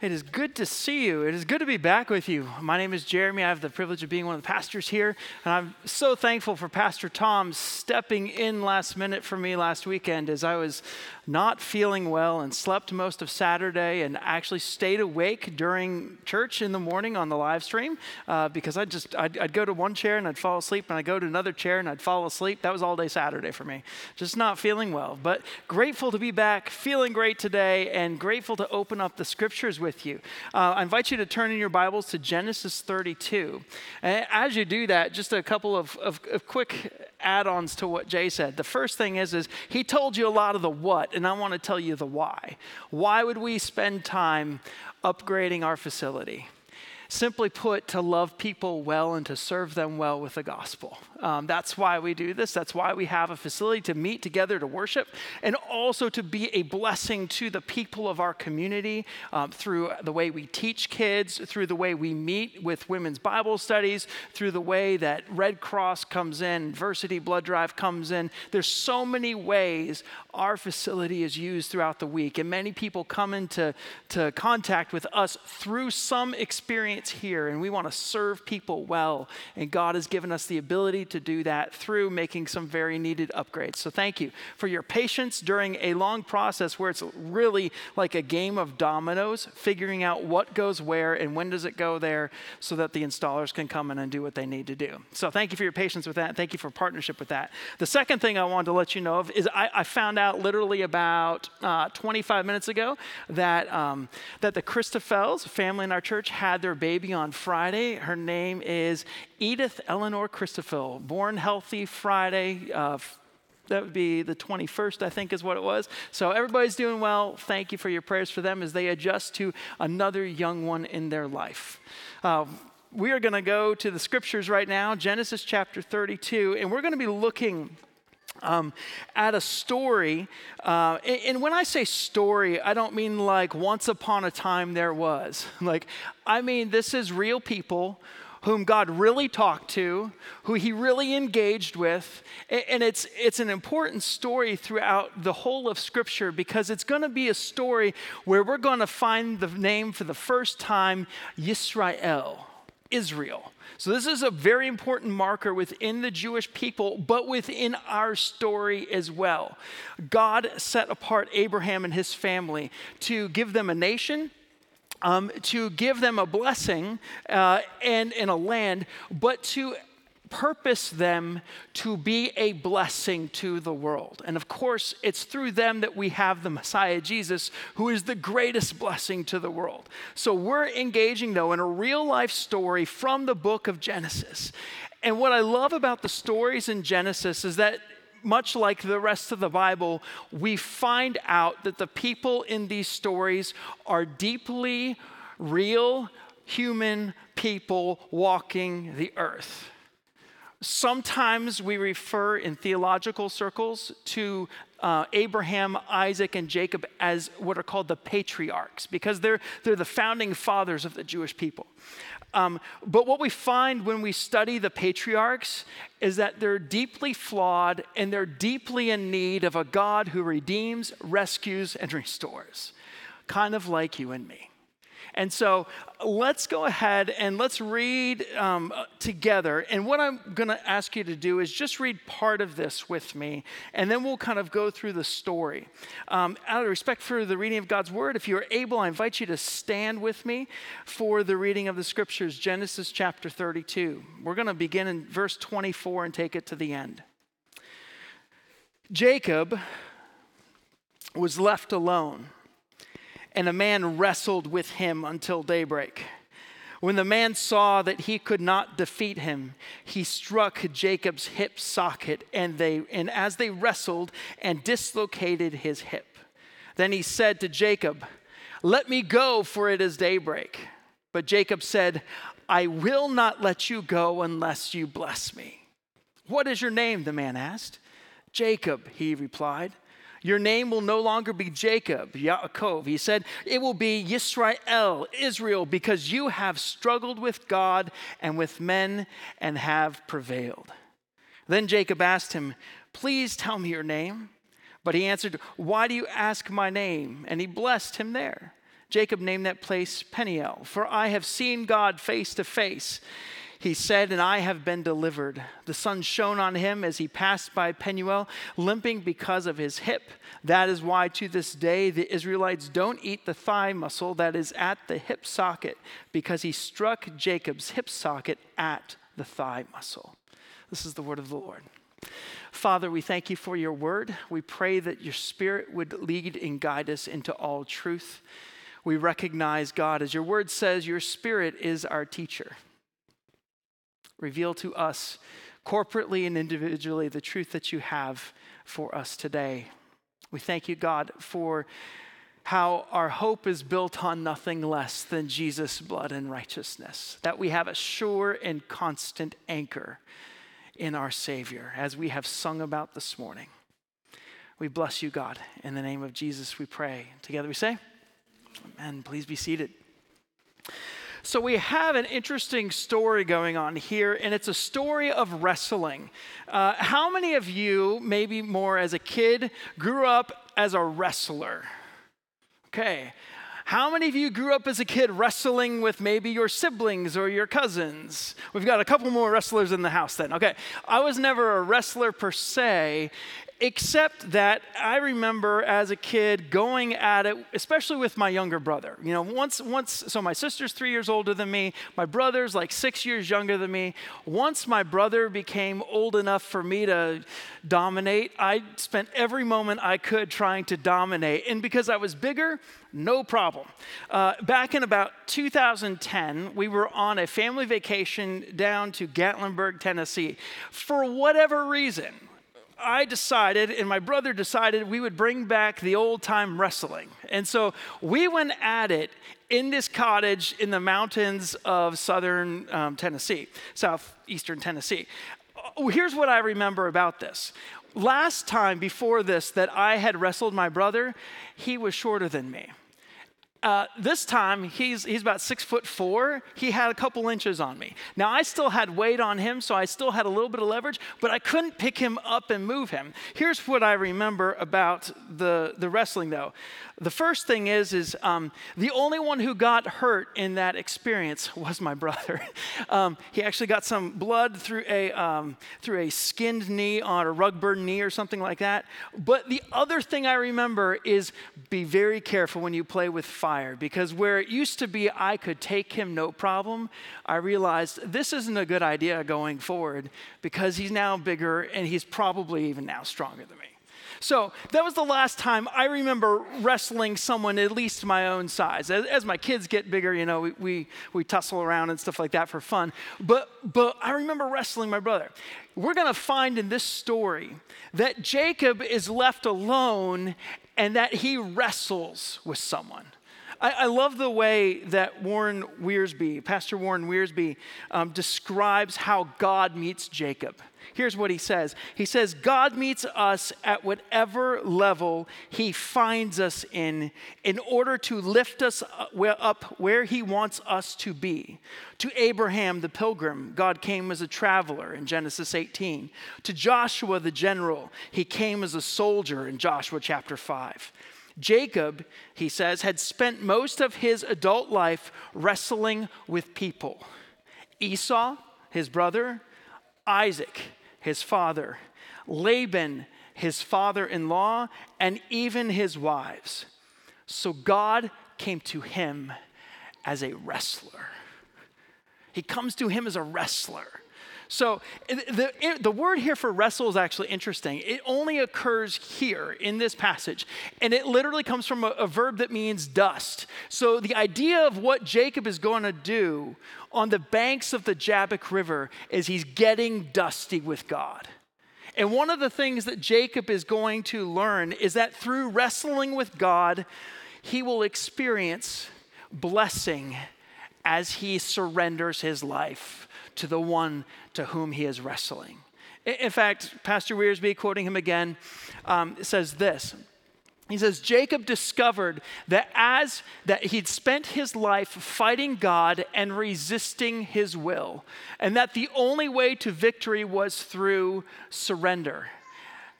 It is good to see you. It is good to be back with you. My name is Jeremy. I have the privilege of being one of the pastors here, and I'm so thankful for Pastor Tom stepping in last minute for me last weekend as I was not feeling well and slept most of Saturday and actually stayed awake during church in the morning on the live stream uh, because I just I'd, I'd go to one chair and I'd fall asleep, and I'd go to another chair and I'd fall asleep. That was all day Saturday for me. Just not feeling well, but grateful to be back, feeling great today, and grateful to open up the scriptures with you. Uh, I invite you to turn in your Bibles to Genesis 32. And as you do that, just a couple of, of, of quick add-ons to what Jay said. The first thing is, is he told you a lot of the what, and I want to tell you the why. Why would we spend time upgrading our facility? Simply put, to love people well and to serve them well with the gospel. Um, that's why we do this. That's why we have a facility to meet together to worship and also to be a blessing to the people of our community um, through the way we teach kids, through the way we meet with women's Bible studies, through the way that Red Cross comes in, Versiti Blood Drive comes in. There's so many ways our facility is used throughout the week, and many people come into to contact with us through some experience here, and we want to serve people well. And God has given us the ability to do that through making some very needed upgrades. So thank you for your patience during a long process where it's really like a game of dominoes, figuring out what goes where and when does it go there so that the installers can come in and do what they need to do. So thank you for your patience with that. Thank you for partnership with that. The second thing I wanted to let you know of is I, I found out literally about uh, 25 minutes ago that, um, that the Christophels family in our church had their baby on Friday. Her name is Edith Eleanor Born healthy Friday. Uh, that would be the 21st, I think, is what it was. So everybody's doing well. Thank you for your prayers for them as they adjust to another young one in their life. Uh, we are going to go to the scriptures right now, Genesis chapter 32, and we're going to be looking. Um, at a story. Uh, and, and, when I say story, I don't mean like once upon a time there was. Like, I mean, this is real people whom God really talked to, who he really engaged with. And it's, it's an important story throughout the whole of Scripture because it's going to be a story where we're going to find the name for the first time Yisrael, Israel. So, this is a very important marker within the Jewish people, but within our story as well. God set apart Abraham and his family to give them a nation, um, to give them a blessing uh, and in a land, but to purpose them to be a blessing to the world. And of course, it's through them that we have the Messiah Jesus, who is the greatest blessing to the world. So we're engaging, though, in a real life story from the book of Genesis. And what I love about the stories in Genesis is that much like the rest of the Bible, we find out that the people in these stories are deeply real human people walking the earth. Sometimes we refer in theological circles to uh, Abraham, Isaac, and Jacob as what are called the patriarchs because they're, they're the founding fathers of the Jewish people. Um, but what we find when we study the patriarchs is that they're deeply flawed and they're deeply in need of a God who redeems, rescues, and restores, kind of like you and me. And so let's go ahead and let's read um, together. And what I'm going to ask you to do is just read part of this with me, and then we'll kind of go through the story. Um, out of respect for the reading of God's word, if you're able, I invite you to stand with me for the reading of the scriptures, Genesis chapter 32. We're going to begin in verse 24 and take it to the end. Jacob was left alone and a man wrestled with him until daybreak. When the man saw that he could not defeat him, he struck Jacob's hip socket, and, they, and as they wrestled and dislocated his hip. Then he said to Jacob, Let me go, for it is daybreak. But Jacob said, I will not let you go unless you bless me. What is your name? the man asked. Jacob, he replied. Your name will no longer be Jacob, Yaakov. He said, It will be Yisrael, Israel, because you have struggled with God and with men and have prevailed. Then Jacob asked him, Please tell me your name. But he answered, Why do you ask my name? And he blessed him there. Jacob named that place Peniel, for I have seen God face to face. He said, And I have been delivered. The sun shone on him as he passed by Penuel, limping because of his hip. That is why to this day the Israelites don't eat the thigh muscle that is at the hip socket, because he struck Jacob's hip socket at the thigh muscle. This is the word of the Lord. Father, we thank you for your word. We pray that your spirit would lead and guide us into all truth. We recognize, God, as your word says, your spirit is our teacher. Reveal to us corporately and individually the truth that you have for us today. We thank you, God, for how our hope is built on nothing less than Jesus' blood and righteousness, that we have a sure and constant anchor in our Savior, as we have sung about this morning. We bless you, God. In the name of Jesus, we pray. Together we say, Amen. Please be seated. So, we have an interesting story going on here, and it's a story of wrestling. Uh, how many of you, maybe more as a kid, grew up as a wrestler? Okay. How many of you grew up as a kid wrestling with maybe your siblings or your cousins? We've got a couple more wrestlers in the house then. Okay. I was never a wrestler per se, except that I remember as a kid going at it, especially with my younger brother. You know, once, once, so my sister's three years older than me, my brother's like six years younger than me. Once my brother became old enough for me to dominate, I spent every moment I could trying to dominate. And because I was bigger, no problem. Uh, back in about 2010, we were on a family vacation down to Gatlinburg, Tennessee. For whatever reason, I decided, and my brother decided, we would bring back the old time wrestling. And so we went at it in this cottage in the mountains of southern um, Tennessee, southeastern Tennessee. Uh, here's what I remember about this. Last time before this that I had wrestled my brother, he was shorter than me. Uh, this time he's, he's about six foot four. He had a couple inches on me. Now I still had weight on him, so I still had a little bit of leverage, but I couldn't pick him up and move him. Here's what I remember about the, the wrestling though. The first thing is, is um, the only one who got hurt in that experience was my brother. um, he actually got some blood through a, um, through a skinned knee on a rug burn knee or something like that. But the other thing I remember is be very careful when you play with fire because where it used to be I could take him no problem, I realized this isn't a good idea going forward because he's now bigger and he's probably even now stronger than me. So that was the last time I remember wrestling someone at least my own size. As, as my kids get bigger, you know, we, we, we, tussle around and stuff like that for fun. But, but I remember wrestling my brother. We're going to find in this story that Jacob is left alone and that he wrestles with someone. I, I, love the way that Warren Wiersbe, Pastor Warren Wiersbe, um, describes how God meets Jacob. Here's what he says He says, God meets us at whatever level he finds us in, in order to lift us up where he wants us to be. To Abraham the pilgrim, God came as a traveler in Genesis 18. To Joshua the general, he came as a soldier in Joshua chapter 5. Jacob, he says, had spent most of his adult life wrestling with people. Esau, his brother, Isaac, his father, Laban, his father in law, and even his wives. So God came to him as a wrestler. He comes to him as a wrestler. So the, the word here for wrestle is actually interesting. It only occurs here in this passage, and it literally comes from a, a verb that means dust. So the idea of what Jacob is going to do on the banks of the Jabbok River is he's getting dusty with God. And one of the things that Jacob is going to learn is that through wrestling with God, he will experience blessing as he surrenders his life to the one to whom he is wrestling. In fact, Pastor Wiersbe, quoting him again, um, says this. He says Jacob discovered that as that he'd spent his life fighting God and resisting his will, and that the only way to victory was through surrender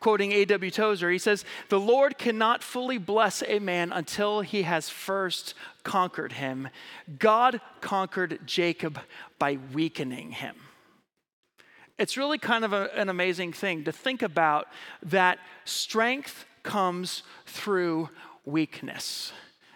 quoting A.W. Tozer, he says, The Lord cannot fully bless a man until he has first conquered him. God conquered Jacob by weakening him. It's really kind of a, an amazing thing to think about that strength comes through weakness.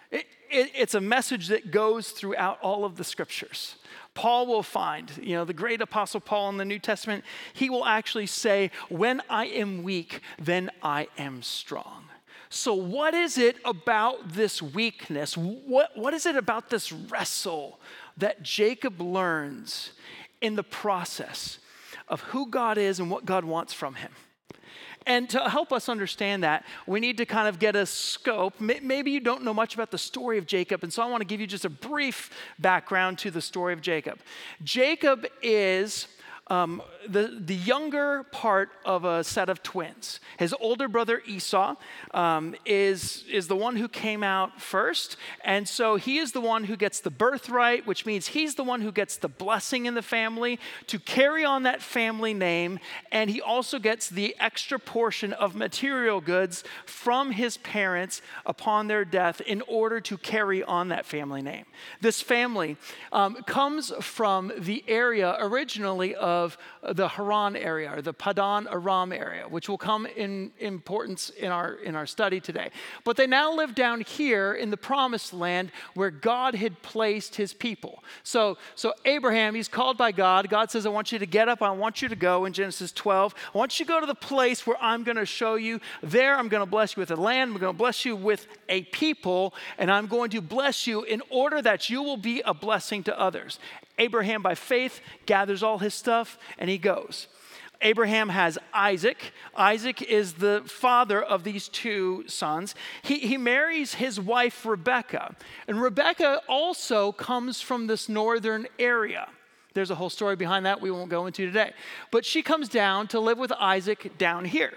It, it, it's a message that goes throughout all of the scriptures. Paul will find, you know, the great apostle Paul in the New Testament, he will actually say, When I am weak, then I am strong. So, what is it about this weakness? What, what is it about this wrestle that Jacob learns in the process of who God is and what God wants from him? And to help us understand that, we need to kind of get a scope. Maybe you don't know much about the story of Jacob, and so I want to give you just a brief background to the story of Jacob. Jacob is um, the, the younger part of a set of twins. His older brother Esau um, is, is the one who came out first, and so he is the one who gets the birthright, which means he's the one who gets the blessing in the family to carry on that family name, and he also gets the extra portion of material goods from his parents upon their death in order to carry on that family name. This family um, comes from the area originally of of uh, the Haran area or the Padan Aram area, which will come in importance in our, in our study today. But they now live down here in the promised land where God had placed his people. So, so Abraham, he's called by God. God says, I want you to get up, I want you to go in Genesis 12. I want you to go to the place where I'm going to show you. There, I'm going to bless you with a land, I'm going to bless you with a people, and I'm going to bless you in order that you will be a blessing to others. Abraham, by faith, gathers all his stuff and he goes. Abraham has Isaac. Isaac is the father of these two sons. He, he marries his wife, Rebecca. And Rebecca also comes from this northern area. There's a whole story behind that we won't go into today. But she comes down to live with Isaac down here.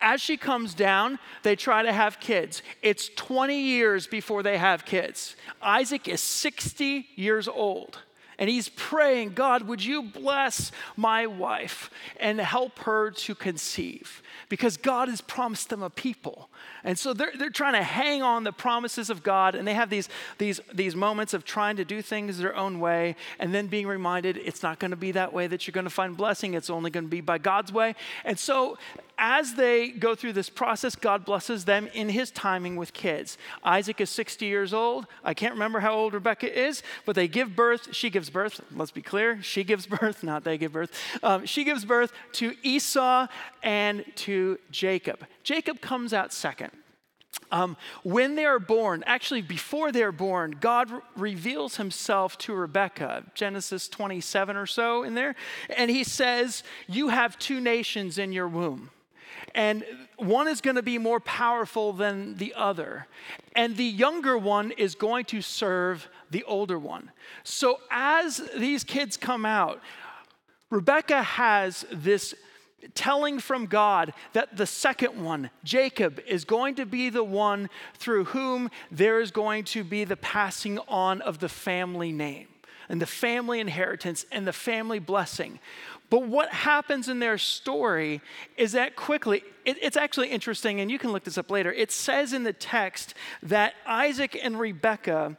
As she comes down, they try to have kids. It's 20 years before they have kids. Isaac is 60 years old. And he's praying, God, would you bless my wife and help her to conceive? Because God has promised them a people. And so they're, they're trying to hang on the promises of God, and they have these, these, these moments of trying to do things their own way, and then being reminded it's not going to be that way that you're going to find blessing. It's only going to be by God's way. And so as they go through this process, God blesses them in his timing with kids. Isaac is 60 years old. I can't remember how old Rebecca is, but they give birth. She gives birth. Let's be clear. She gives birth, not they give birth. Um, she gives birth to Esau and to Jacob. Jacob comes out second. Um, when they are born, actually before they're born, God re- reveals himself to Rebecca, Genesis 27 or so in there, and he says, You have two nations in your womb. And one is going to be more powerful than the other. And the younger one is going to serve the older one. So as these kids come out, Rebecca has this telling from God that the second one, Jacob, is going to be the one through whom there is going to be the passing on of the family name and the family inheritance and the family blessing. But what happens in their story is that quickly, it, it's actually interesting, and you can look this up later. It says in the text that Isaac and Rebekah,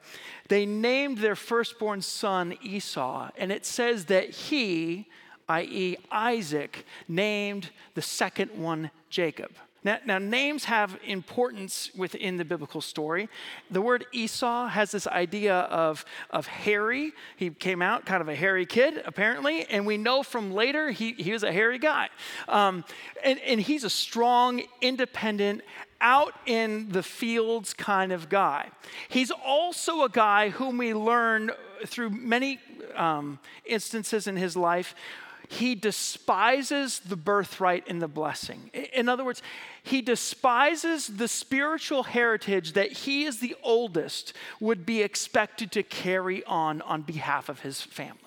they named their firstborn son Esau, and it says that he, i.e., Isaac, named the second one Jacob. Now, now, names have importance within the biblical story. The word Esau has this idea of, of hairy. He came out kind of a hairy kid, apparently, and we know from later he, he was a hairy guy. Um, and, and he's a strong, independent, out in the fields kind of guy. He's also a guy whom we learn through many um, instances in his life he despises the birthright and the blessing. In other words, he despises the spiritual heritage that he, as the oldest, would be expected to carry on on behalf of his family.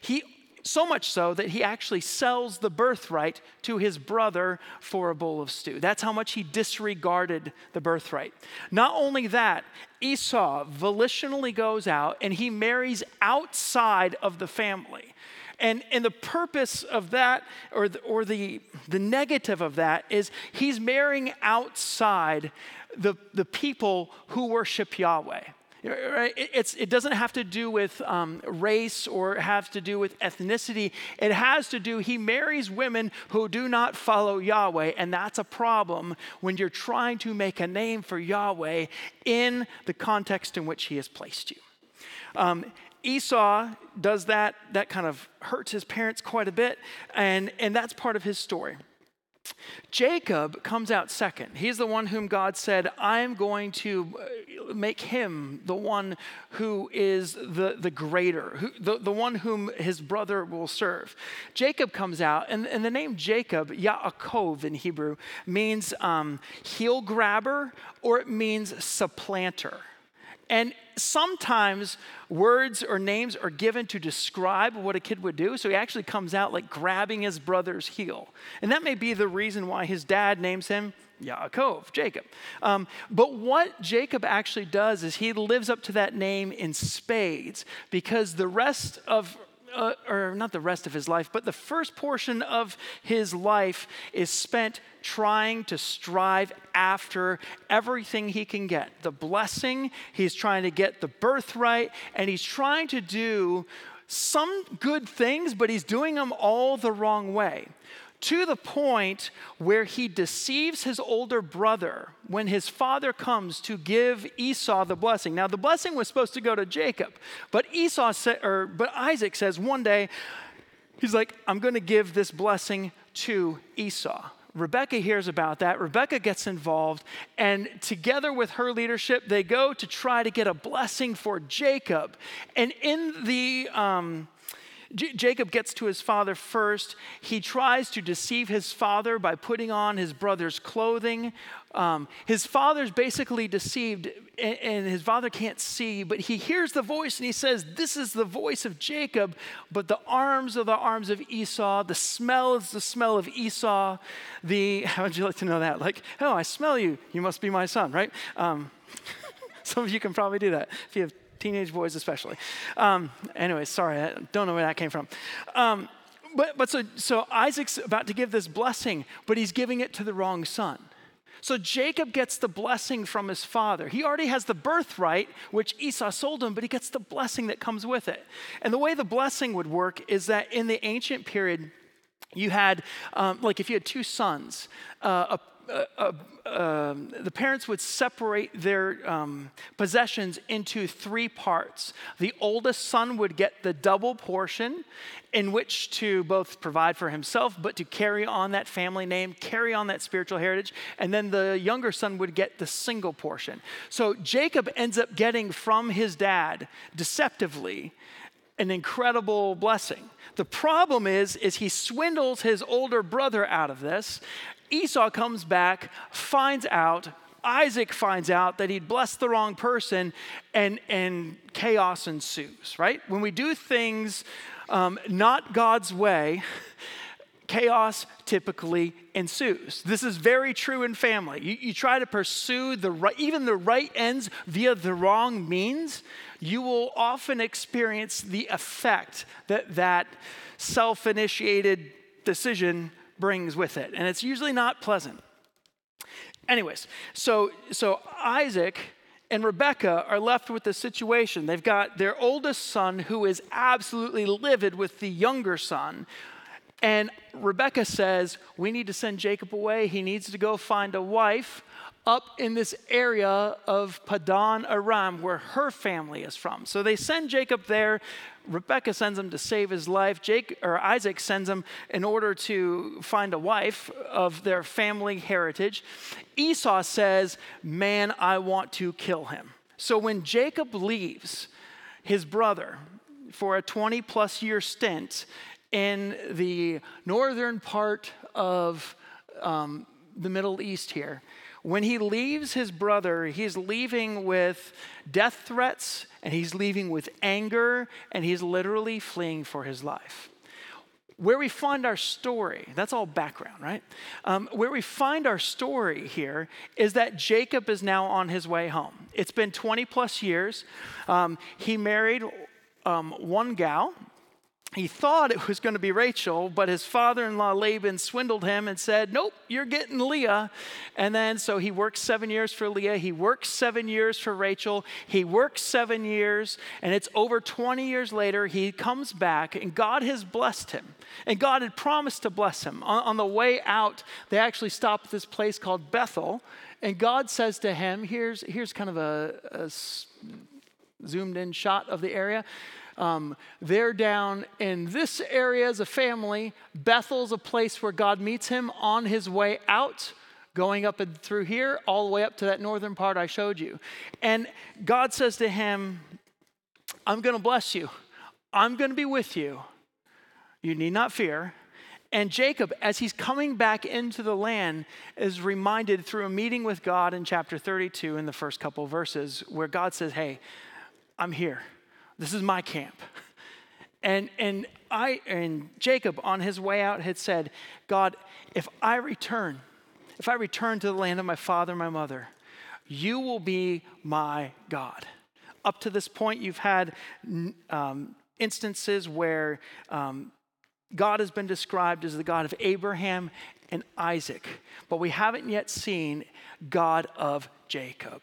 He so much so that he actually sells the birthright to his brother for a bowl of stew. That's how much he disregarded the birthright. Not only that, Esau volitionally goes out and he marries outside of the family. And, and the purpose of that, or, the, or the, the negative of that, is he's marrying outside the, the people who worship Yahweh. Right? It's, it doesn't have to do with um, race or have to do with ethnicity. It has to do, he marries women who do not follow Yahweh, and that's a problem when you're trying to make a name for Yahweh in the context in which he has placed you. Um, Esau does that, that kind of hurts his parents quite a bit, and, and that's part of his story. Jacob comes out second. He's the one whom God said, I'm going to uh, make him the one who is the, the greater, who, the, the one whom his brother will serve. Jacob comes out, and, and the name Jacob, Yaakov in Hebrew, means um, heel grabber or it means supplanter. And sometimes words or names are given to describe what a kid would do. So he actually comes out like grabbing his brother's heel. And that may be the reason why his dad names him Yaakov, Jacob. Um, but what Jacob actually does is he lives up to that name in spades because the rest of uh, or not the rest of his life, but the first portion of his life is spent trying to strive after everything he can get. The blessing, he's trying to get the birthright, and he's trying to do some good things, but he's doing them all the wrong way to the point where he deceives his older brother when his father comes to give Esau the blessing. Now, the blessing was supposed to go to Jacob, but Esau sa- or but Isaac says one day, he's like, I'm going to give this blessing to Esau. Rebecca hears about that. Rebecca gets involved, and together with her leadership, they go to try to get a blessing for Jacob. And in the um, J- Jacob gets to his father first. He tries to deceive his father by putting on his brother's clothing. Um, his father's basically deceived, and, and his father can't see, but he hears the voice and he says, This is the voice of Jacob, but the arms are the arms of Esau. The smell is the smell of Esau. The, how would you like to know that? Like, oh, I smell you. You must be my son, right? Um, some of you can probably do that if you have teenage boys especially. Um, anyway, sorry, I don't know where that came from. Um, but but so, so Isaac's about to give this blessing, but he's giving it to the wrong son. So Jacob gets the blessing from his father. He already has the birthright, which Esau sold him, but he gets the blessing that comes with it. And the way the blessing would work is that in the ancient period, you had, um, like, if you had two sons, uh, a uh, uh, um, the parents would separate their um, possessions into three parts. The oldest son would get the double portion in which to both provide for himself, but to carry on that family name, carry on that spiritual heritage. And then the younger son would get the single portion. So Jacob ends up getting from his dad deceptively an incredible blessing. The problem is, is he swindles his older brother out of this, Esau comes back, finds out, Isaac finds out that he'd blessed the wrong person, and, and chaos ensues, right? When we do things um, not God's way, chaos typically ensues. This is very true in family. You, you, try to pursue the right, even the right ends via the wrong means, you will often experience the effect that that self initiated decision brings with it. And it's usually not pleasant. Anyways, so, so Isaac and Rebecca are left with this situation. They've got their oldest son who is absolutely livid with the younger son. And Rebecca says, We need to send Jacob away. He needs to go find a wife up in this area of Padan Aram, where her family is from. So they send Jacob there. Rebecca sends him to save his life. Jake or Isaac sends him in order to find a wife of their family heritage. Esau says, "Man, I want to kill him." So when Jacob leaves his brother for a 20 plus year stint in the northern part of um, the Middle East here. When he leaves his brother, he's leaving with death threats and he's leaving with anger and he's literally fleeing for his life. Where we find our story, that's all background, right? Um, where we find our story here is that Jacob is now on his way home. It's been 20 plus years. Um, he married um, one gal, he thought it was going to be Rachel, but his father in law Laban swindled him and said, Nope, you're getting Leah. And then so he works seven years for Leah. He works seven years for Rachel. He works seven years, and it's over 20 years later, he comes back, and God has blessed him. And God had promised to bless him. On, on the way out, they actually stop at this place called Bethel, and God says to him, Here's, here's kind of a, a zoomed in shot of the area. Um, they're down in this area as a family. Bethel's a place where God meets him on his way out, going up and through here, all the way up to that northern part I showed you. And God says to him, I'm going to bless you, I'm going to be with you. You need not fear. And Jacob, as he's coming back into the land, is reminded through a meeting with God in chapter 32 in the first couple verses, where God says, Hey, I'm here. This is my camp. And, and, I, and Jacob, on his way out, had said, God, if I return, if I return to the land of my father and my mother, you will be my God. Up to this point, you've had um, instances where um, God has been described as the God of Abraham and Isaac, but we haven't yet seen God of Jacob.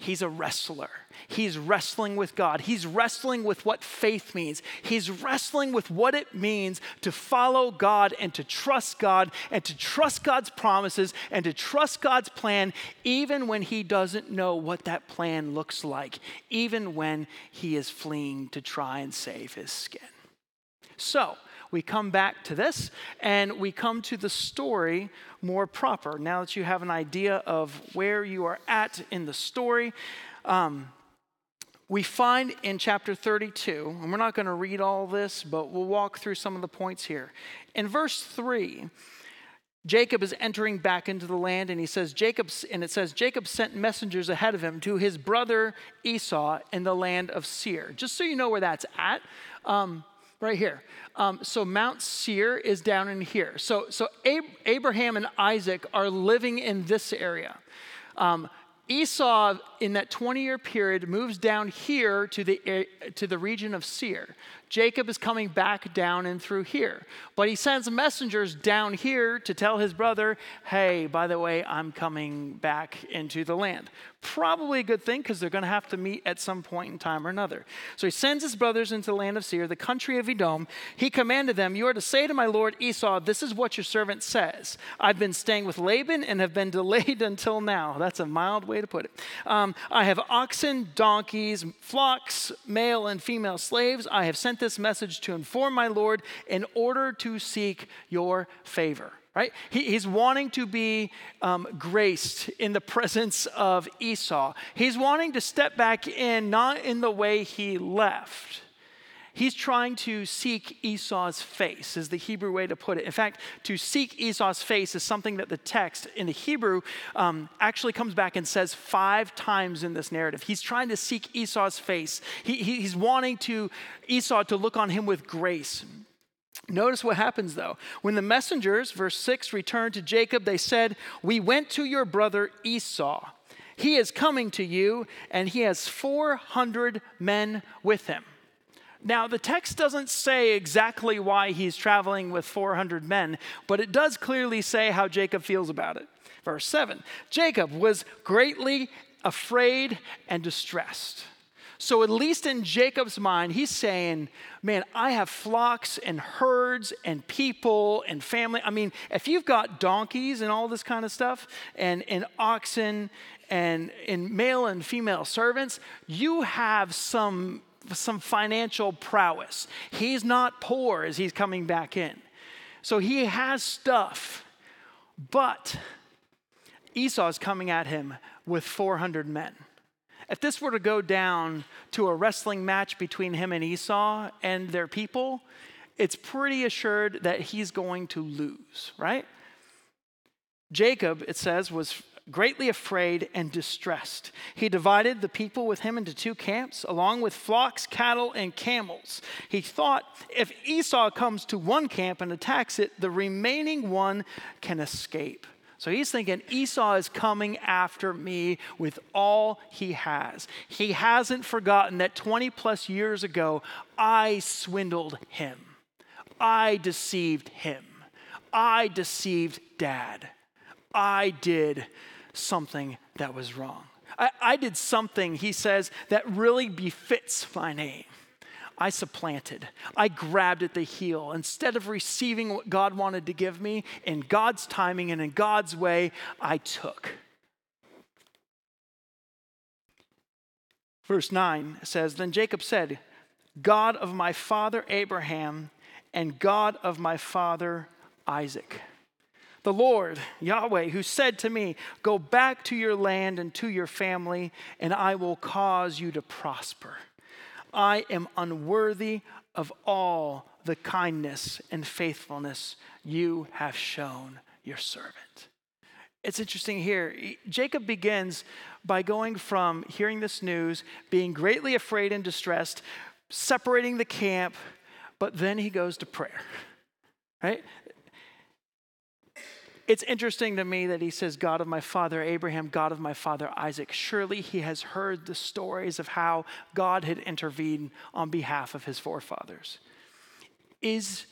He's a wrestler. He's wrestling with God. He's wrestling with what faith means. He's wrestling with what it means to follow God and to trust God and to trust God's promises and to trust God's plan, even when he doesn't know what that plan looks like, even when he is fleeing to try and save his skin. So, we come back to this and we come to the story more proper. Now that you have an idea of where you are at in the story, um, we find in chapter 32, and we're not going to read all this, but we'll walk through some of the points here. In verse 3, Jacob is entering back into the land, and he says, Jacob, and it says, Jacob sent messengers ahead of him to his brother Esau in the land of Seir. Just so you know where that's at, um, right here. Um, so Mount Seir is down in here. So, so Ab- Abraham and Isaac are living in this area. Um, Esau, in that 20 year period, moves down here to the, to the region of Seir. Jacob is coming back down and through here. But he sends messengers down here to tell his brother, hey, by the way, I'm coming back into the land. Probably a good thing because they're going to have to meet at some point in time or another. So he sends his brothers into the land of Seir, the country of Edom. He commanded them, You are to say to my lord Esau, This is what your servant says. I've been staying with Laban and have been delayed until now. That's a mild way to put it. Um, I have oxen, donkeys, flocks, male and female slaves. I have sent sent this message to inform my Lord in order to seek your favor. Right? He, he's wanting to be um, graced in the presence of Esau. He's wanting to step back in, not in the way he left He's trying to seek Esau's face, is the Hebrew way to put it. In fact, to seek Esau's face is something that the text in the Hebrew um, actually comes back and says five times in this narrative. He's trying to seek Esau's face. He, he's wanting to Esau to look on him with grace. Notice what happens though. When the messengers, verse 6, returned to Jacob, they said, We went to your brother Esau. He is coming to you, and he has 400 men with him. Now, the text doesn't say exactly why he's traveling with 400 men, but it does clearly say how Jacob feels about it. Verse 7 Jacob was greatly afraid and distressed. So, at least in Jacob's mind, he's saying, Man, I have flocks and herds and people and family. I mean, if you've got donkeys and all this kind of stuff, and, and oxen and, and male and female servants, you have some some financial prowess. He's not poor as he's coming back in. So he has stuff. But Esau is coming at him with 400 men. If this were to go down to a wrestling match between him and Esau and their people, it's pretty assured that he's going to lose, right? Jacob, it says, was greatly afraid and distressed. He divided the people with him into two camps, along with flocks, cattle, and camels. He thought if Esau comes to one camp and attacks it, the remaining one can escape. So he's thinking Esau is coming after me with all he has. He hasn't forgotten that 20 plus years ago, I swindled him, I deceived him, I deceived dad. I did something that was wrong. I, I did something, he says, that really befits my name. I supplanted. I grabbed at the heel. Instead of receiving what God wanted to give me in God's timing and in God's way, I took. Verse 9 says Then Jacob said, God of my father Abraham and God of my father Isaac the Lord, Yahweh, who said to me, Go back to your land and to your family, and I will cause you to prosper. I am unworthy of all the kindness and faithfulness you have shown your servant. It's interesting here. Jacob begins by going from hearing this news, being greatly afraid and distressed, separating the camp, but then he goes to prayer. Right? It's interesting to me that he says, God of my father Abraham, God of my father Isaac. Surely he has heard the stories of how God had intervened on behalf of his forefathers. Is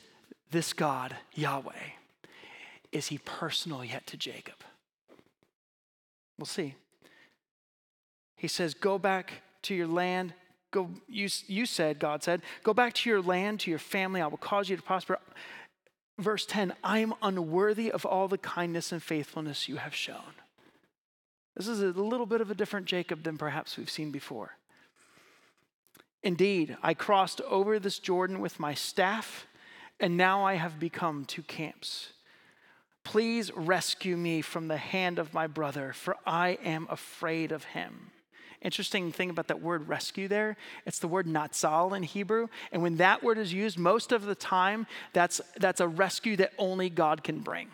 this God Yahweh? Is he personal yet to Jacob? We'll see. He says, Go back to your land. Go, you, you said, God said, go back to your land, to your family. I will cause you to prosper verse 10 I am unworthy of all the kindness and faithfulness you have shown. This is a little bit of a different Jacob than perhaps we've seen before. Indeed, I crossed over this Jordan with my staff, and now I have become two camps. Please rescue me from the hand of my brother, for I am afraid of him. Interesting thing about that word rescue there, it's the word natsal in Hebrew. And when that word is used, most of the time, that's, that's a rescue that only God can bring.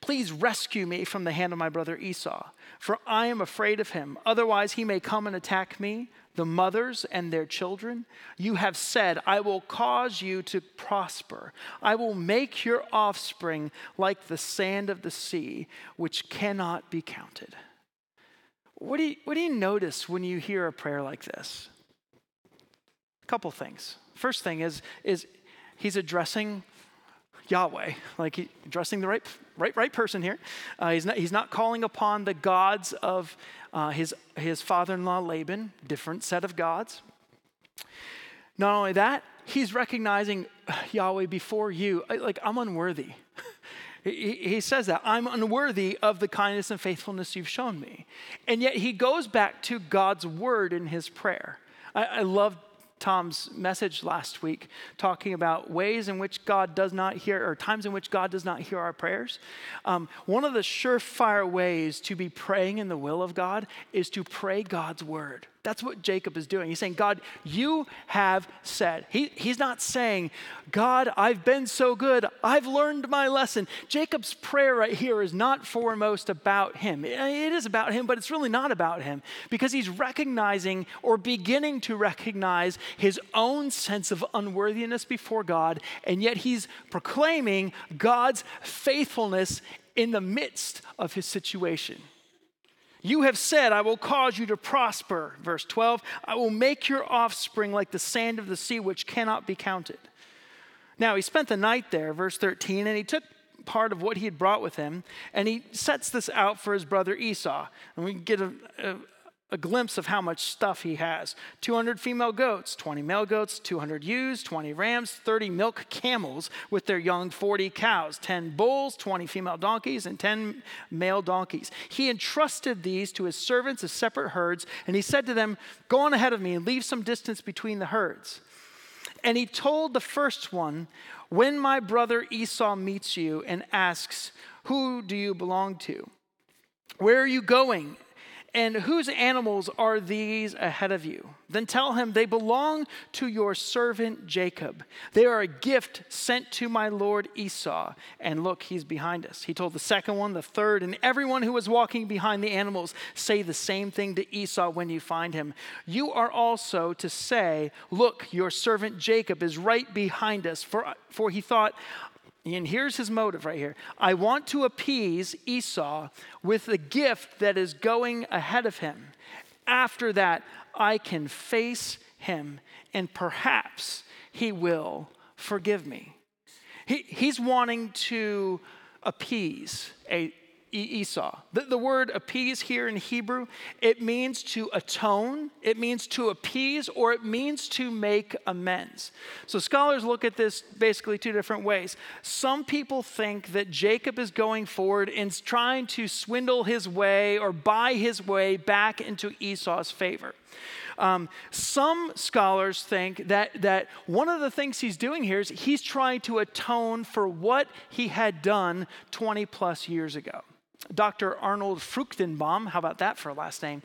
Please rescue me from the hand of my brother Esau, for I am afraid of him. Otherwise, he may come and attack me, the mothers and their children. You have said, I will cause you to prosper. I will make your offspring like the sand of the sea, which cannot be counted. What do, you, what do you notice when you hear a prayer like this? A couple things. First thing is, is he's addressing Yahweh, like he, addressing the right, right, right person here. Uh, he's, not, he's not calling upon the gods of uh, his, his father in law Laban, different set of gods. Not only that, he's recognizing Yahweh before you. Like, I'm unworthy. He, he says that I'm unworthy of the kindness and faithfulness you've shown me. And yet he goes back to God's word in his prayer. I, I love Tom's message last week talking about ways in which God does not hear, or times in which God does not hear our prayers. Um, one of the surefire ways to be praying in the will of God is to pray God's word. That's what Jacob is doing. He's saying, God, you have said. He, he's not saying, God, I've been so good. I've learned my lesson. Jacob's prayer right here is not foremost about him. It is about him, but it's really not about him because he's recognizing or beginning to recognize his own sense of unworthiness before God, and yet he's proclaiming God's faithfulness in the midst of his situation. You have said, I will cause you to prosper. Verse 12, I will make your offspring like the sand of the sea, which cannot be counted. Now, he spent the night there, verse 13, and he took part of what he had brought with him, and he sets this out for his brother Esau. And we get a, a, a glimpse of how much stuff he has 200 female goats, 20 male goats, 200 ewes, 20 rams, 30 milk camels with their young, 40 cows, 10 bulls, 20 female donkeys, and 10 male donkeys. He entrusted these to his servants as separate herds, and he said to them, Go on ahead of me and leave some distance between the herds. And he told the first one, When my brother Esau meets you and asks, Who do you belong to? Where are you going? And whose animals are these ahead of you? Then tell him they belong to your servant Jacob. They are a gift sent to my lord Esau. And look, he's behind us. He told the second one, the third, and everyone who was walking behind the animals, say the same thing to Esau when you find him. You are also to say, Look, your servant Jacob is right behind us. For, for he thought, and here's his motive right here I want to appease Esau with the gift that is going ahead of him. After that, I can face him, and perhaps he will forgive me. He, he's wanting to appease a, Esau. The, the, word appease here in Hebrew, it means to atone, it means to appease, or it means to make amends. So scholars look at this basically two different ways. Some people think that Jacob is going forward and trying to swindle his way or buy his way back into Esau's favor. Um, some scholars think that, that one of the things he's doing here is he's trying to atone for what he had done 20 plus years ago. Dr. Arnold Fruchtenbaum, how about that for a last name?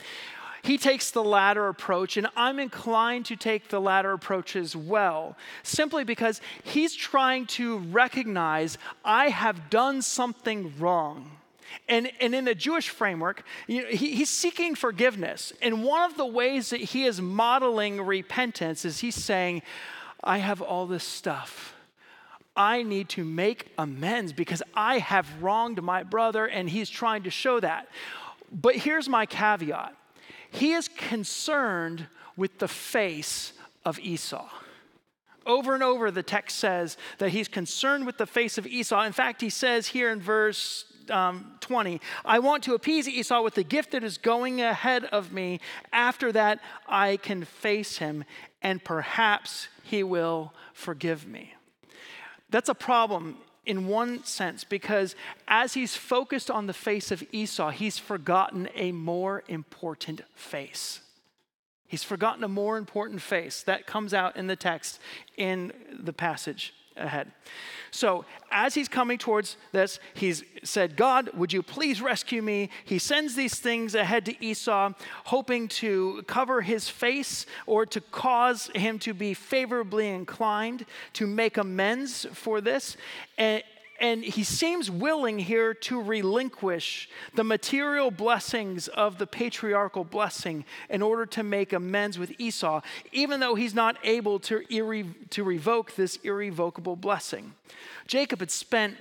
He takes the latter approach, and I'm inclined to take the latter approach as well, simply because he's trying to recognize I have done something wrong. And, and in the Jewish framework, you know, he, he's seeking forgiveness. And one of the ways that he is modeling repentance is he's saying, I have all this stuff I need to make amends because I have wronged my brother and he's trying to show that. But here's my caveat he is concerned with the face of Esau. Over and over, the text says that he's concerned with the face of Esau. In fact, he says here in verse um, 20, I want to appease Esau with the gift that is going ahead of me. After that, I can face him, and perhaps he will forgive me. That's a problem in one sense because as he's focused on the face of Esau, he's forgotten a more important face. He's forgotten a more important face that comes out in the text in the passage ahead. So, as he's coming towards this, he's said, God, would you please rescue me? He sends these things ahead to Esau, hoping to cover his face or to cause him to be favorably inclined to make amends for this. And, and he seems willing here to relinquish the material blessings of the patriarchal blessing in order to make amends with Esau, even though he's not able to, irre- to revoke this irrevocable blessing. Jacob had spent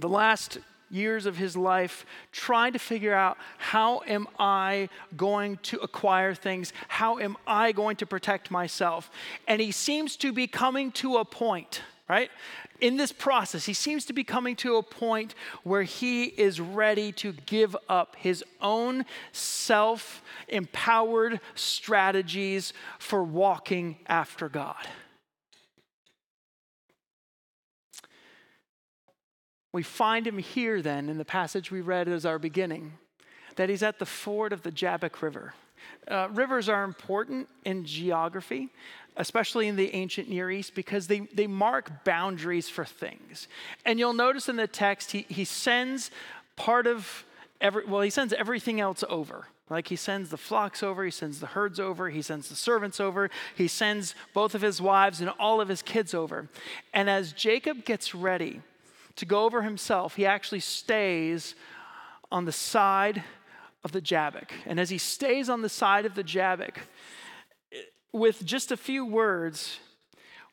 the last years of his life trying to figure out how am I going to acquire things? How am I going to protect myself? And he seems to be coming to a point, right? In this process, he seems to be coming to a point where he is ready to give up his own self empowered strategies for walking after God. We find him here then in the passage we read as our beginning, that he's at the ford of the Jabbok River. Uh, rivers are important in geography especially in the ancient Near East, because they, they mark boundaries for things. And you'll notice in the text, he, he sends part of every, well, he sends everything else over. Like he sends the flocks over, he sends the herds over, he sends the servants over, he sends both of his wives and all of his kids over. And as Jacob gets ready to go over himself, he actually stays on the side of the Jabbok. And as he stays on the side of the Jabbok, with just a few words,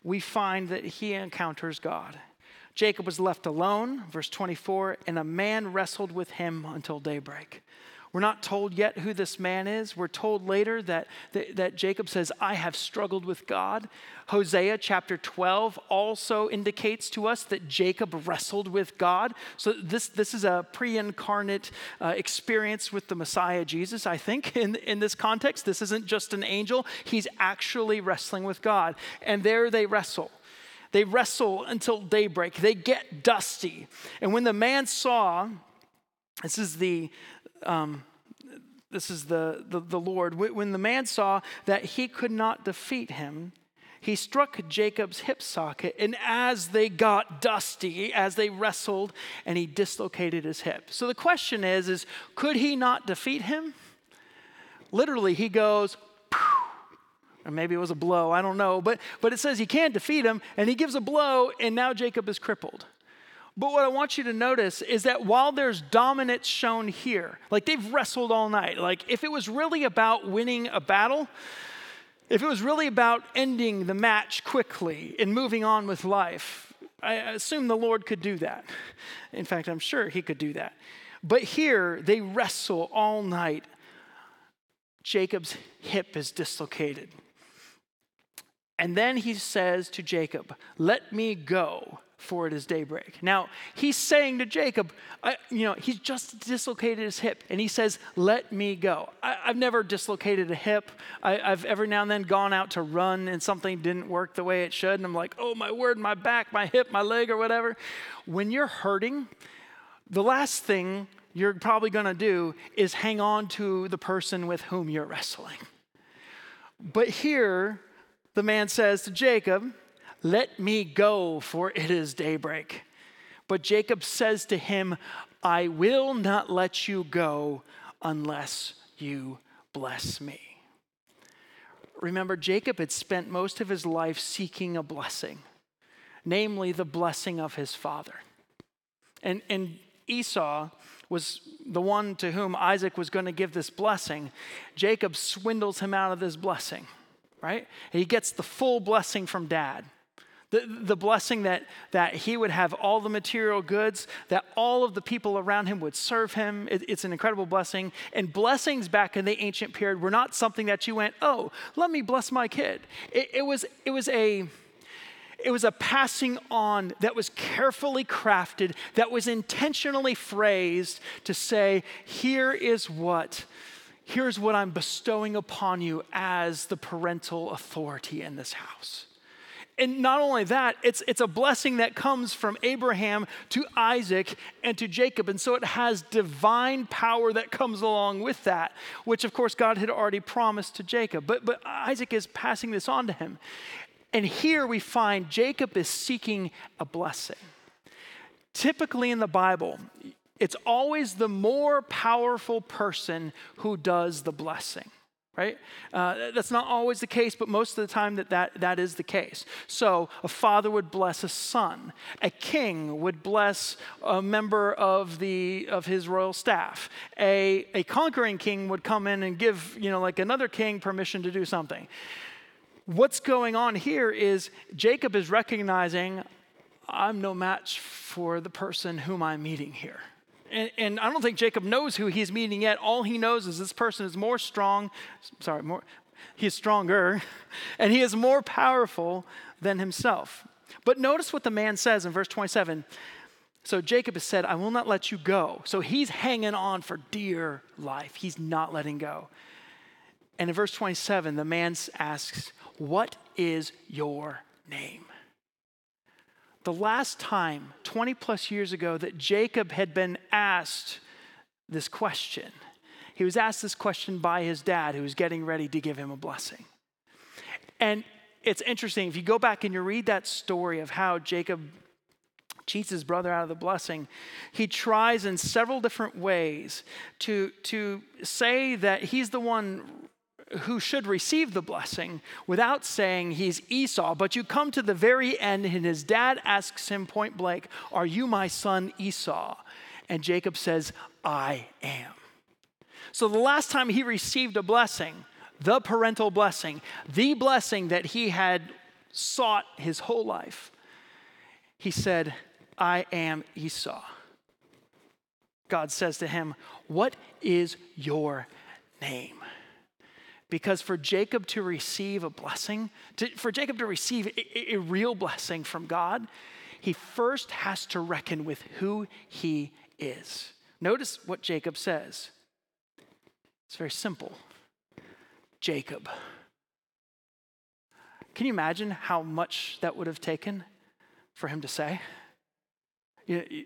we find that he encounters God. Jacob was left alone, verse 24, and a man wrestled with him until daybreak. We're not told yet who this man is. We're told later that, that, that, Jacob says, I have struggled with God. Hosea chapter 12 also indicates to us that Jacob wrestled with God. So, this, this is a pre incarnate uh, experience with the Messiah Jesus, I think, in, in this context. This isn't just an angel, he's actually wrestling with God. And there they wrestle. They wrestle until daybreak. They get dusty. And when the man saw, this is the, um, this is the, the, the Lord. When the man saw that he could not defeat him, he struck Jacob's hip socket, and as they got dusty, as they wrestled, and he dislocated his hip. So the question is, is could he not defeat him? literally, he goes, or maybe it was a blow, I don't know, but, but it says he can't defeat him, and he gives a blow, and now Jacob is crippled. But what I want you to notice is that while there's dominance shown here, like they've wrestled all night, like if it was really about winning a battle, if it was really about ending the match quickly and moving on with life, I assume the Lord could do that. In fact, I'm sure he could do that. But here, they wrestle all night. Jacob's hip is dislocated. And then he says to Jacob, Let me go for it is daybreak. Now, he's saying to Jacob, I, you know, he's just dislocated his hip, and he says, Let me go. I, have never dislocated a hip. I, I've every now and then gone out to run, and something didn't work the way it should, and I'm like, Oh, my word, my back, my hip, my leg, or whatever. When you're hurting, the last thing you're probably going to do is hang on to the person with whom you're wrestling. But here, the man says to Jacob, let me go, for it is daybreak. But Jacob says to him, I will not let you go unless you bless me. Remember, Jacob had spent most of his life seeking a blessing, namely the blessing of his father. And, and Esau was the one to whom Isaac was going to give this blessing. Jacob swindles him out of this blessing, right? He gets the full blessing from dad. The, the blessing that, that he would have all the material goods, that all of the people around him would serve him. It, it's an incredible blessing. And blessings back in the ancient period were not something that you went, oh, let me bless my kid. It, it was, it was a it was a passing on that was carefully crafted, that was intentionally phrased to say, here is what, here's what I'm bestowing upon you as the parental authority in this house. And not only that, it's, it's a blessing that comes from Abraham to Isaac and to Jacob. And so it has divine power that comes along with that, which of course God had already promised to Jacob. But, but Isaac is passing this on to him. And here we find Jacob is seeking a blessing. Typically in the Bible, it's always the more powerful person who does the blessing right? Uh, that's not always the case, but most of the time that, that that is the case. So a father would bless a son. A king would bless a member of the of his royal staff. A a conquering king would come in and give you know like another king permission to do something. What's going on here is Jacob is recognizing I'm no match for the person whom I'm meeting here and, and, I don't think Jacob knows who he's meeting yet. All he knows is this person is more strong, sorry, more, he is stronger, and he is more powerful than himself. But notice what the man says in verse 27. So Jacob has said, I will not let you go. So he's hanging on for dear life. He's not letting go. And in verse 27, the man asks, What is your name? The last time, 20 plus years ago, that Jacob had been asked this question, he was asked this question by his dad, who was getting ready to give him a blessing. And it's interesting, if you go back and you read that story of how Jacob cheats his brother out of the blessing, he tries in several different ways to, to say that he's the one who should receive the blessing without saying he's Esau. But you come to the very end, and his dad asks him point blank, Are you my son Esau? And Jacob says, I am. So the last time he received a blessing, the parental blessing, the blessing that he had sought his whole life, he said, I am Esau. God says to him, What is your name? Because for Jacob to receive a blessing, to, for Jacob to receive a, a real blessing from God, he first has to reckon with who he is. Notice what Jacob says. It's very simple Jacob. Can you imagine how much that would have taken for him to say? You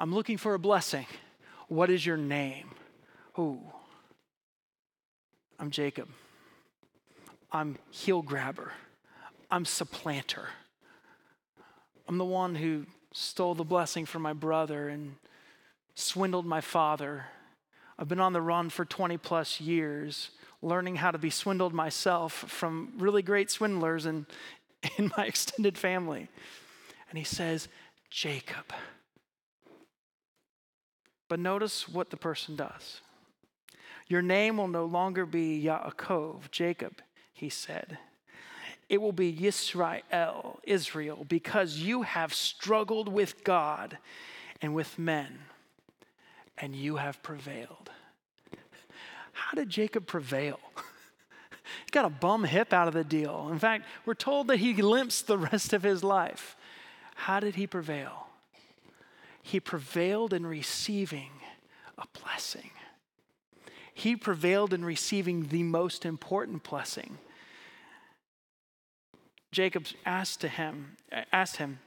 I'm looking for a blessing. What is your name? Ooh. I'm Jacob. I'm heel grabber. I'm supplanter. I'm the one who stole the blessing from my brother and swindled my father. I've been on the run for 20 plus years, learning how to be swindled myself from really great swindlers in, in my extended family. And he says, Jacob. But notice what the person does. Your name will no longer be Yaakov, Jacob, he said. It will be Yisrael, Israel, because you have struggled with God and with men, and you have prevailed. How did Jacob prevail? he got a bum hip out of the deal. In fact, we're told that he limps the rest of his life. How did he prevail? He prevailed in receiving a blessing. He prevailed in receiving the most important blessing. Jacob asked to him, asked him,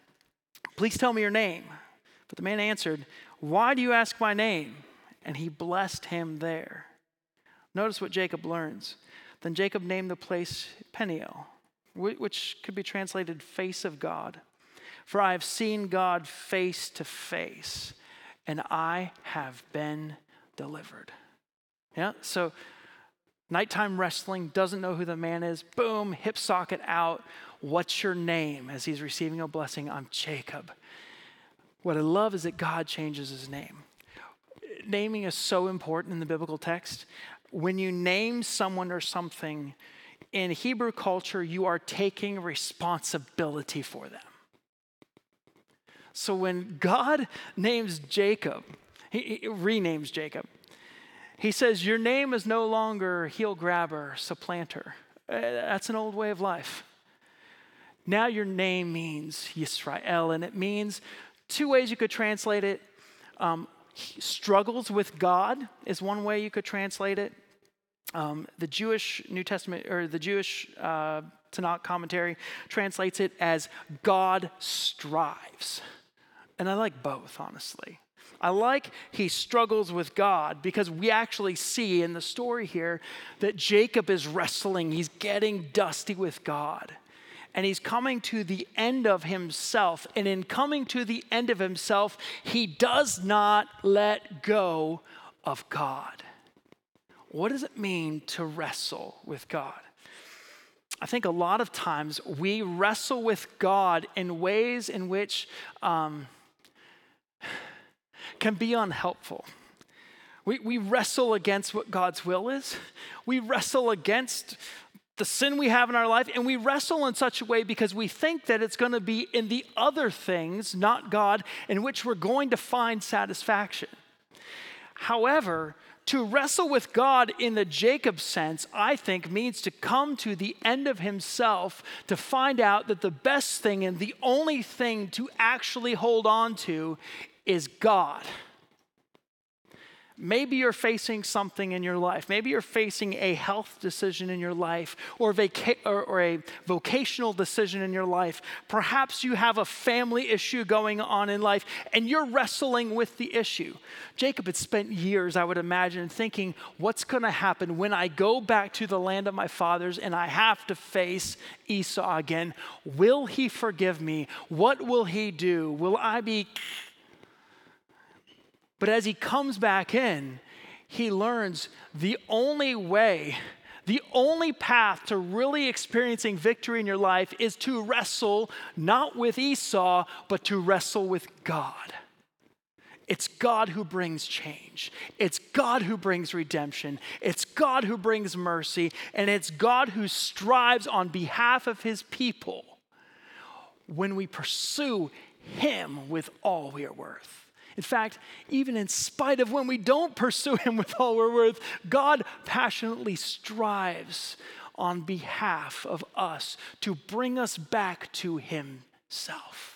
"Please tell me your name." But the man answered, "Why do you ask my name?" And he blessed him there. Notice what Jacob learns. Then Jacob named the place Peniel, which could be translated face of God. For I have seen God face to face, and I have been delivered. Yeah, so nighttime wrestling, doesn't know who the man is, boom, hip socket out. What's your name? As he's receiving a blessing, I'm Jacob. What I love is that God changes his name. Naming is so important in the biblical text. When you name someone or something, in Hebrew culture, you are taking responsibility for them. So when God names Jacob, he, renames Jacob, he says, Your name is no longer heel grabber, supplanter. Uh, that's an old way of life. Now your name means Yisrael, and it means two ways you could translate it. Um, struggles with God is one way you could translate it. Um, the Jewish New Testament or the Jewish uh, Tanakh commentary translates it as God strives. And I like both, honestly. I like he struggles with God because we actually see in the story here that Jacob is wrestling, he's getting dusty with God. And he's coming to the end of himself. And in coming to the end of himself, he does not let go of God. What does it mean to wrestle with God? I think a lot of times we wrestle with God in ways in which um, can be unhelpful. We, we wrestle against what God's will is. We wrestle against the sin we have in our life, and we wrestle in such a way because we think that it's going to be in the other things, not God, in which we're going to find satisfaction. However, to wrestle with God in the Jacob sense, I think, means to come to the end of himself to find out that the best thing and the only thing to actually hold on to is God. Maybe you're facing something in your life. Maybe you're facing a health decision in your life or, vaca- or, or, a vocational decision in your life. Perhaps you have a family issue going on in life and you're wrestling with the issue. Jacob had spent years, I would imagine, thinking, what's going to happen when I go back to the land of my fathers and I have to face Esau again? Will he forgive me? What will he do? Will I be but as he comes back in, he learns the only way, the only path to really experiencing victory in your life is to wrestle not with Esau, but to wrestle with God. It's God who brings change. It's God who brings redemption. It's God who brings mercy. And it's God who strives on behalf of his people when we pursue him with all we are worth. In fact, even in spite of when we don't pursue Him with all we're worth, God passionately strives on behalf of us to bring us back to Himself.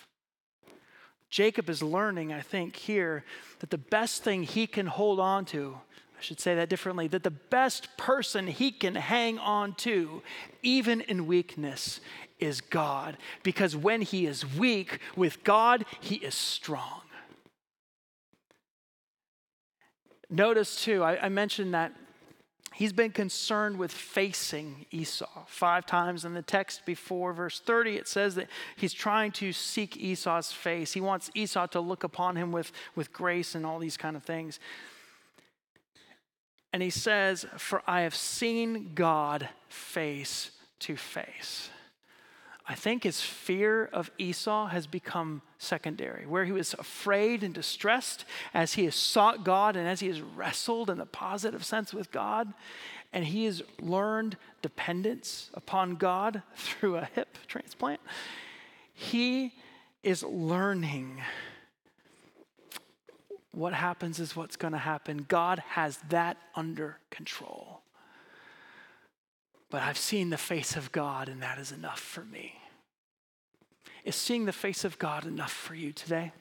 Jacob is learning, I think, here that the best thing he can hold on to, I should say that differently, that the best person he can hang on to, even in weakness, is God. Because when he is weak with God, he is strong. Notice too, I, I mentioned that he's been concerned with facing Esau. Five times in the text before verse 30, it says that he's trying to seek Esau's face. He wants Esau to look upon him with, with grace and all these kind of things. And he says, For I have seen God face to face. I think his fear of Esau has become secondary, where he was afraid and distressed as he has sought God and as he has wrestled in the positive sense with God, and he has learned dependence upon God through a hip transplant. He is learning what happens is what's going to happen. God has that under control. But I've seen the face of God, and that is enough for me. Is seeing the face of God enough for you today?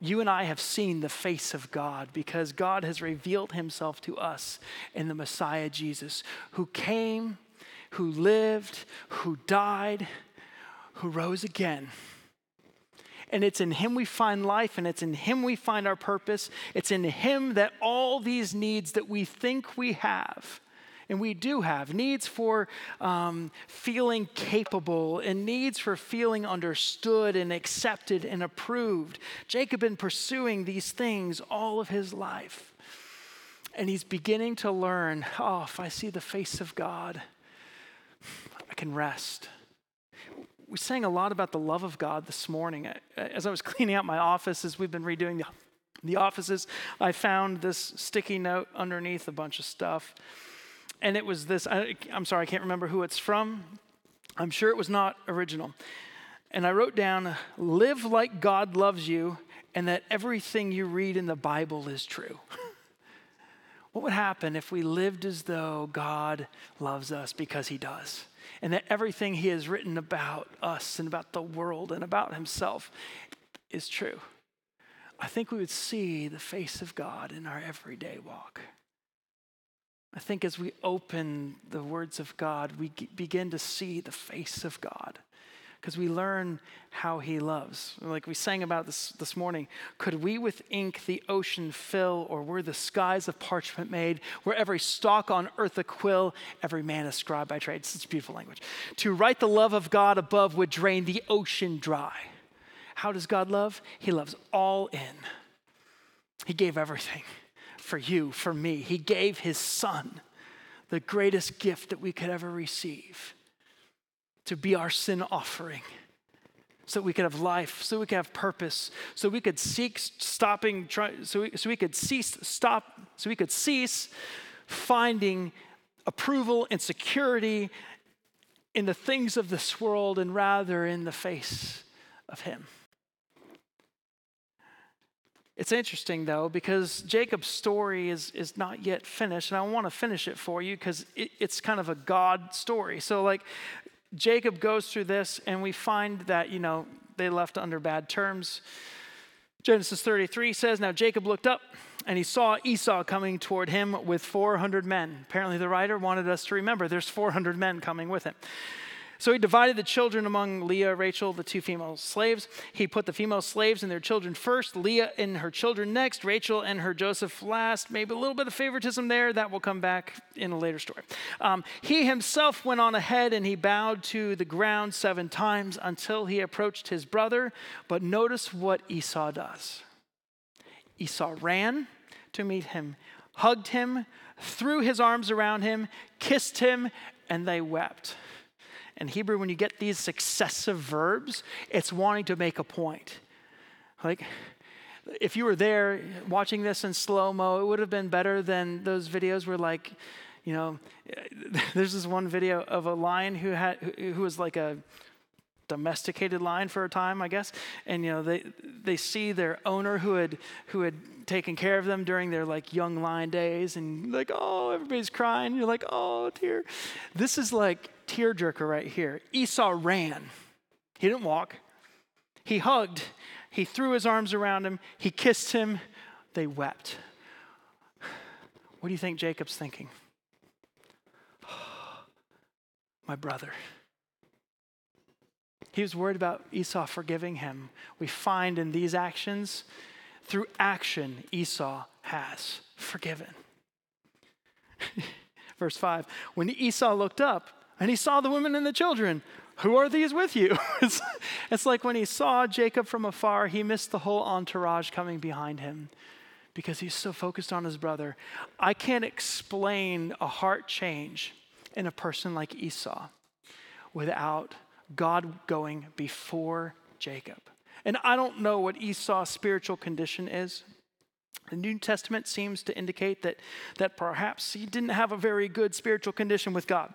You and I have seen the face of God because God has revealed himself to us in the Messiah Jesus, who came, who lived, who died, who rose again. And it's in Him we find life, and it's in Him we find our purpose. It's in Him that all these needs that we think we have and we do have needs for um, feeling capable and needs for feeling understood and accepted and approved. Jacob been pursuing these things all of his life. And he's beginning to learn oh, if I see the face of God, I can rest. We sang a lot about the love of God this morning. As I was cleaning out my office, as we've been redoing the, the offices, I found this sticky note underneath a bunch of stuff and it was this I, am sorry, I can't remember who it's from. I'm sure it was not original. And I wrote down, live like God loves you, and that everything you read in the Bible is true. what would happen if we lived as though God loves us because he does? And that everything he has written about us and about the world and about himself is true. I think we would see the face of God in our everyday walk. I think as we open the words of God, we begin to see the face of God because we learn how he loves. Like we sang about this this morning, could we with ink the ocean fill, or were the skies of parchment made, where every stalk on earth a quill, every man a scribe by trade? It's beautiful language. To write the love of God above would drain the ocean dry. How does God love? He loves all in. He gave everything for you, for me. He gave his son, the greatest gift that we could ever receive, to be our sin offering so we could have life, so we could have purpose, so we could seek stopping, try, so, we, so we could cease, stop, so we could cease finding approval and security in the things of this world and rather in the face of Him. It's interesting though, because Jacob's story is, is not yet finished, and I want to finish it for you because it, it's kind of a God story. So, like, Jacob goes through this, and we find that, you know, they left under bad terms. Genesis 33 says, Now Jacob looked up and he saw Esau coming toward him with 400 men. Apparently, the writer wanted us to remember there's 400 men coming with him. So he divided the children among Leah, Rachel, the two female slaves. He put the female slaves and their children first, Leah and her children next, Rachel and her Joseph last. Maybe a little bit of favoritism there. That will come back in a later story. Um, he himself went on ahead and he bowed to the ground seven times until he approached his brother. But notice what Esau does Esau ran to meet him, hugged him, threw his arms around him, kissed him, and they wept. In Hebrew, when you get these successive verbs, it's wanting to make a point. Like, if you were there watching this in slow mo, it would have been better than those videos where, like, you know, there's this one video of a lion who had who was like a domesticated lion for a time, I guess. And you know, they they see their owner who had who had taken care of them during their like young lion days, and like, oh, everybody's crying. You're like, oh dear. This is like tearjerker right here. Esau ran. He didn't walk. He hugged. He threw his arms around him. He kissed him. They wept. What do you think Jacob's thinking? my brother. He was worried about Esau forgiving him. We find in these actions, through action, Esau has forgiven. Verse 5 When Esau looked up and he saw the women and the children, who are these with you? it's, it's like when he saw Jacob from afar, he missed the whole entourage coming behind him because he's so focused on his brother. I can't explain a heart change in a person like Esau without God going before Jacob. And I don't know what Esau's spiritual condition is. The New Testament seems to indicate that, that perhaps he didn't have a very good spiritual condition with God.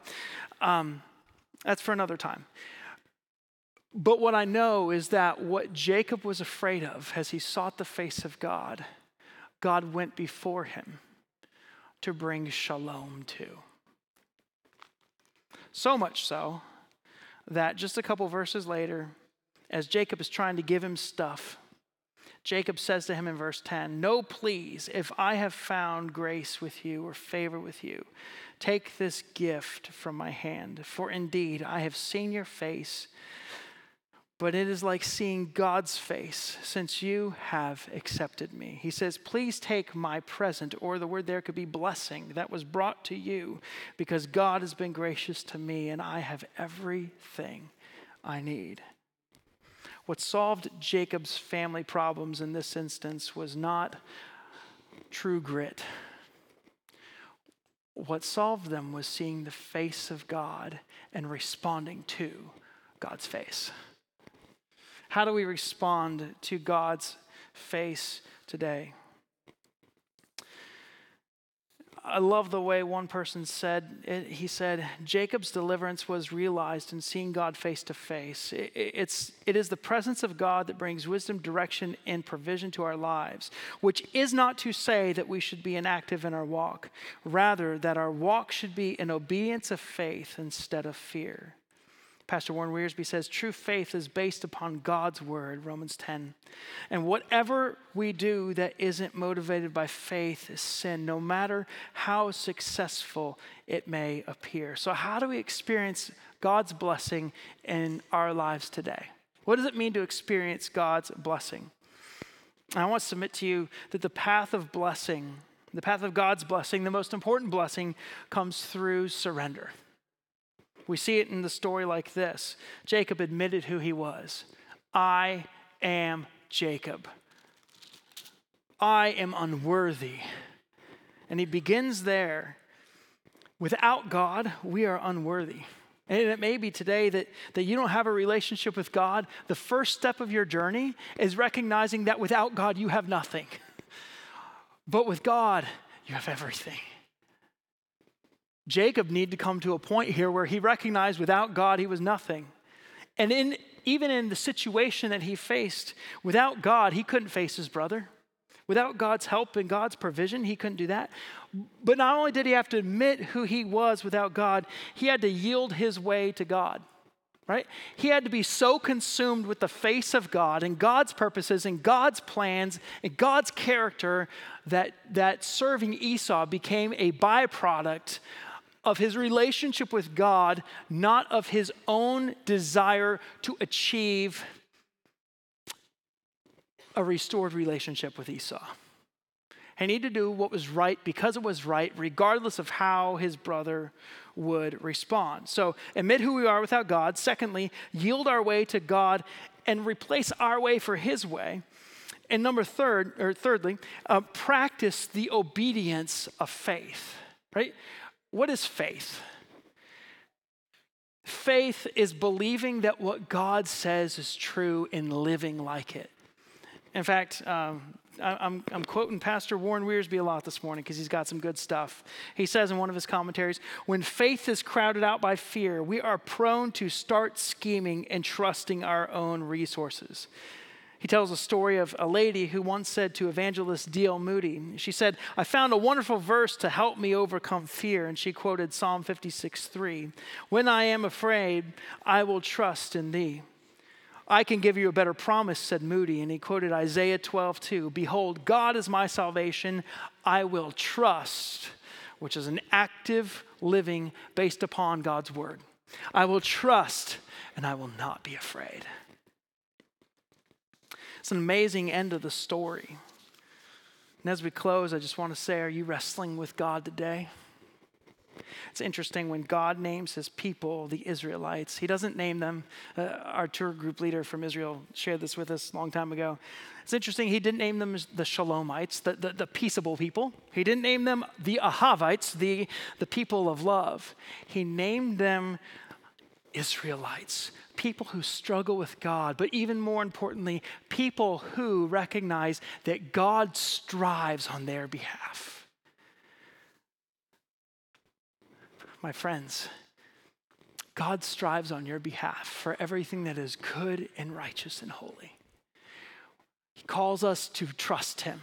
Um, that's for another time. But what I know is that what Jacob was afraid of as he sought the face of God, God went before him to bring shalom to. So much so that just a couple verses later, as Jacob is trying to give him stuff, Jacob says to him in verse 10 No, please, if I have found grace with you or favor with you, take this gift from my hand. For indeed, I have seen your face, but it is like seeing God's face since you have accepted me. He says, Please take my present, or the word there could be blessing, that was brought to you, because God has been gracious to me and I have everything I need. What solved Jacob's family problems in this instance was not true grit. What solved them was seeing the face of God and responding to God's face. How do we respond to God's face today? I love the way one person said it, he said Jacob's deliverance was realized in seeing God face to face. It's it is the presence of God that brings wisdom, direction, and provision to our lives, which is not to say that we should be inactive in our walk, rather that our walk should be in obedience of faith instead of fear. Pastor Warren Wiersbe says true faith is based upon God's word, Romans 10. And whatever we do that isn't motivated by faith is sin, no matter how successful it may appear. So, how do we experience God's blessing in our lives today? What does it mean to experience God's blessing? I want to submit to you that the path of blessing, the path of God's blessing, the most important blessing comes through surrender. We see it in the story like this Jacob admitted who he was I am Jacob. I am unworthy. And he begins there. Without God, we are unworthy. And it may be today that, that you don't have a relationship with God. The first step of your journey is recognizing that without God, you have nothing. But with God, you have everything. Jacob needed to come to a point here where he recognized without God he was nothing. And in, even in the situation that he faced, without God, he couldn't face his brother. Without God's help and God's provision, he couldn't do that. But not only did he have to admit who he was without God, he had to yield his way to God right? He had to be so consumed with the face of God and God's purposes and God's plans and God's character that, that serving Esau became a byproduct of his relationship with God, not of his own desire to achieve a restored relationship with Esau. He needed to do what was right because it was right, regardless of how his brother would respond. So, admit who we are without God. Secondly, yield our way to God and replace our way for his way. And number third, or thirdly, uh, practice the obedience of faith, right? What is faith? Faith is believing that what God says is true and living like it. In fact, um, I'm, I'm, quoting Pastor Warren Wiersbe a lot this morning because he's got some good stuff. He says in one of his commentaries When faith is crowded out by fear, we are prone to start scheming and trusting our own resources. He tells a story of a lady who once said to evangelist D.L. Moody, she said, I found a wonderful verse to help me overcome fear. And she quoted Psalm 56 3. When I am afraid, I will trust in thee. I can give you a better promise, said Moody, and he quoted Isaiah 12, 2. Behold, God is my salvation. I will trust, which is an active living based upon God's word. I will trust and I will not be afraid. It's an amazing end of the story. And as we close, I just want to say, are you wrestling with God today? It's interesting when God names his people, the Israelites, he doesn't name them. Uh, our tour group leader from Israel shared this with us a long time ago. It's interesting, he didn't name them the Shalomites, the, the, the peaceable people. He didn't name them the Ahavites, the, the people of love. He named them Israelites, people who struggle with God, but even more importantly, people who recognize that God strives on their behalf. My friends, God strives on your behalf for everything that is good and righteous and holy. He calls us to trust Him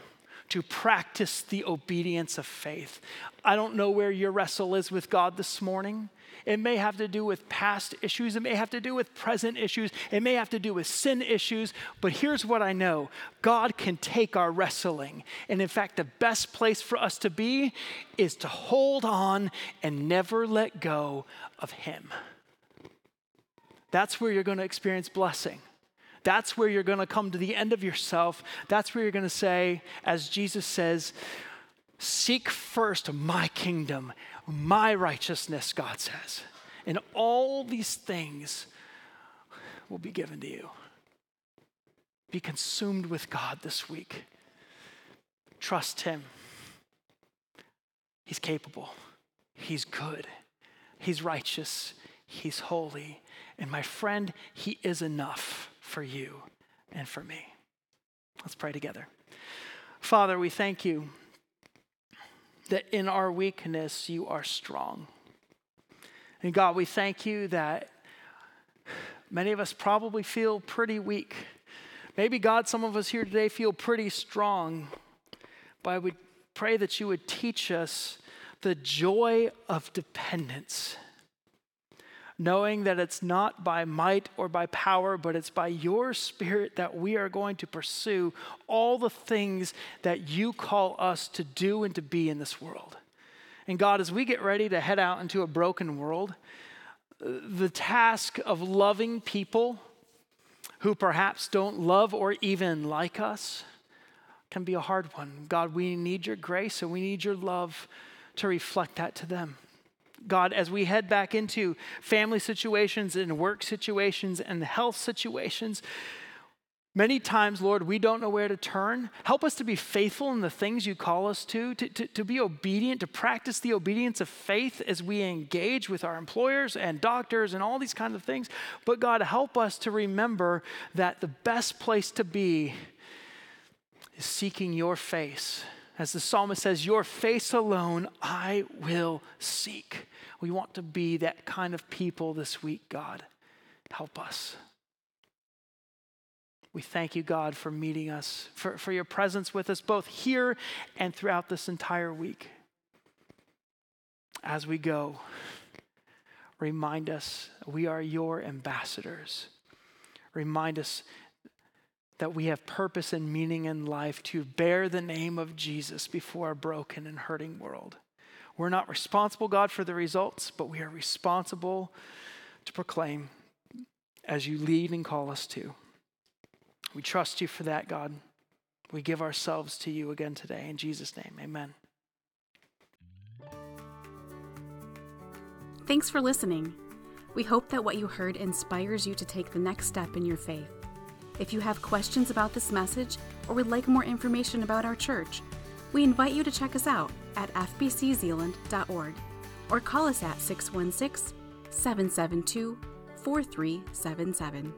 to practice the obedience of faith. I don't know where your wrestle is with God this morning. It may have to do with past issues. It may have to do with present issues. It may have to do with sin issues. But here's what I know God can take our wrestling. And in fact, the best place for us to be is to hold on and never let go of Him. That's where you're going to experience blessing. That's where you're going to come to the end of yourself. That's where you're going to say, as Jesus says, Seek first my kingdom, my righteousness, God says. And all these things will be given to you. Be consumed with God this week. Trust Him. He's capable, He's good, He's righteous, He's holy. And my friend, He is enough for you and for me. Let's pray together. Father, we thank you that in our weakness, you are strong. And God, we thank you that many of us probably feel pretty weak. Maybe, God, some of us here today feel pretty strong. But I would pray that you would teach us the joy of dependence knowing that it's not by might or by power, but it's by your spirit that we are going to pursue all the things that you call us to do and to be in this world. And God, as we get ready to head out into a broken world, the task of loving people who perhaps don't love or even like us can be a hard one. God, we need your grace and we need your love to reflect that to them. God, as we head back into family situations and work situations and health situations, Many times, Lord, we don't know where to turn. Help us to be faithful in the things you call us to, to, to, to, be obedient, to practice the obedience of faith as we engage with our employers and doctors and all these kinds of things. But God, help us to remember that the best place to be is seeking your face. As the psalmist says, Your face alone I will seek. We want to be that kind of people this week, God. Help us. We thank you, God, for meeting us, for, for your presence with us both here and throughout this entire week. As we go, remind us we are your ambassadors. Remind us that we have purpose and meaning in life to bear the name of Jesus before a broken and hurting world. We're not responsible, God, for the results, but we are responsible to proclaim as you lead and call us to. We trust you for that, God. We give ourselves to you again today. In Jesus' name, amen. Thanks for listening. We hope that what you heard inspires you to take the next step in your faith. If you have questions about this message or would like more information about our church, we invite you to check us out at fbczeeland.org or call us at 616 772 4377.